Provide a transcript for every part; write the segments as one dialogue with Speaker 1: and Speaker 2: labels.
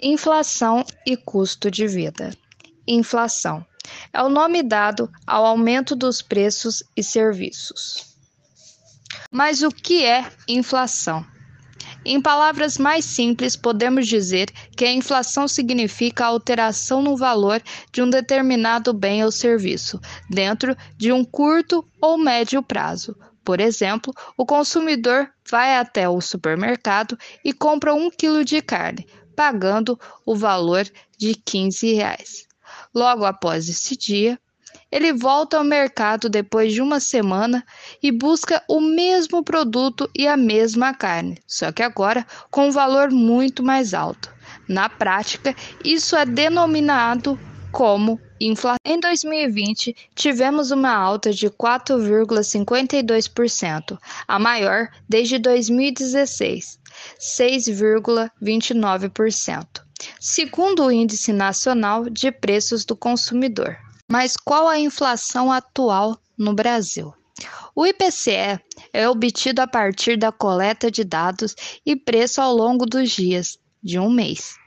Speaker 1: Inflação e custo de vida. Inflação é o nome dado ao aumento dos preços e serviços. Mas o que é inflação? Em palavras mais simples, podemos dizer que a inflação significa a alteração no valor de um determinado bem ou serviço, dentro de um curto ou médio prazo. Por exemplo, o consumidor vai até o supermercado e compra um quilo de carne, pagando o valor de 15 reais. Logo após esse dia, ele volta ao mercado depois de uma semana e busca o mesmo produto e a mesma carne, só que agora com um valor muito mais alto. Na prática, isso é denominado como Em 2020, tivemos uma alta de 4,52%, a maior desde 2016, 6,29%, segundo o Índice Nacional de Preços do Consumidor. Mas qual a inflação atual no Brasil? O IPCE é obtido a partir da coleta de dados e preço ao longo dos dias de um mês.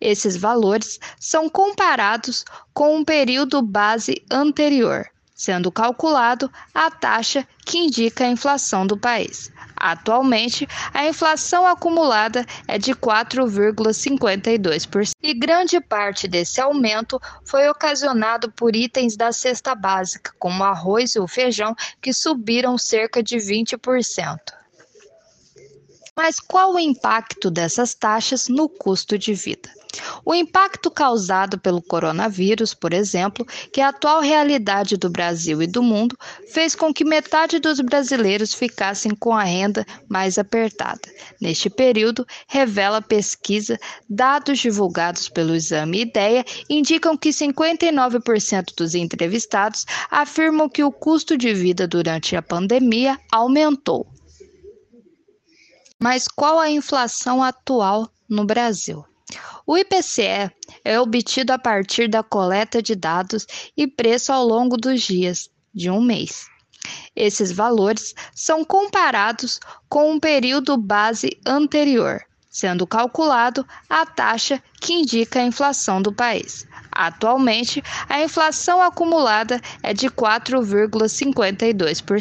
Speaker 1: Esses valores são comparados com um período base anterior, sendo calculado a taxa que indica a inflação do país. Atualmente, a inflação acumulada é de 4,52%, e grande parte desse aumento foi ocasionado por itens da cesta básica, como o arroz e o feijão, que subiram cerca de 20%. Mas qual o impacto dessas taxas no custo de vida? O impacto causado pelo coronavírus, por exemplo, que é a atual realidade do Brasil e do mundo, fez com que metade dos brasileiros ficassem com a renda mais apertada. Neste período, revela a pesquisa, dados divulgados pelo exame IDEA indicam que 59% dos entrevistados afirmam que o custo de vida durante a pandemia aumentou. Mas qual a inflação atual no Brasil? O IPCE é obtido a partir da coleta de dados e preço ao longo dos dias de um mês. Esses valores são comparados com um período base anterior, sendo calculado a taxa que indica a inflação do país. Atualmente, a inflação acumulada é de 4,52%.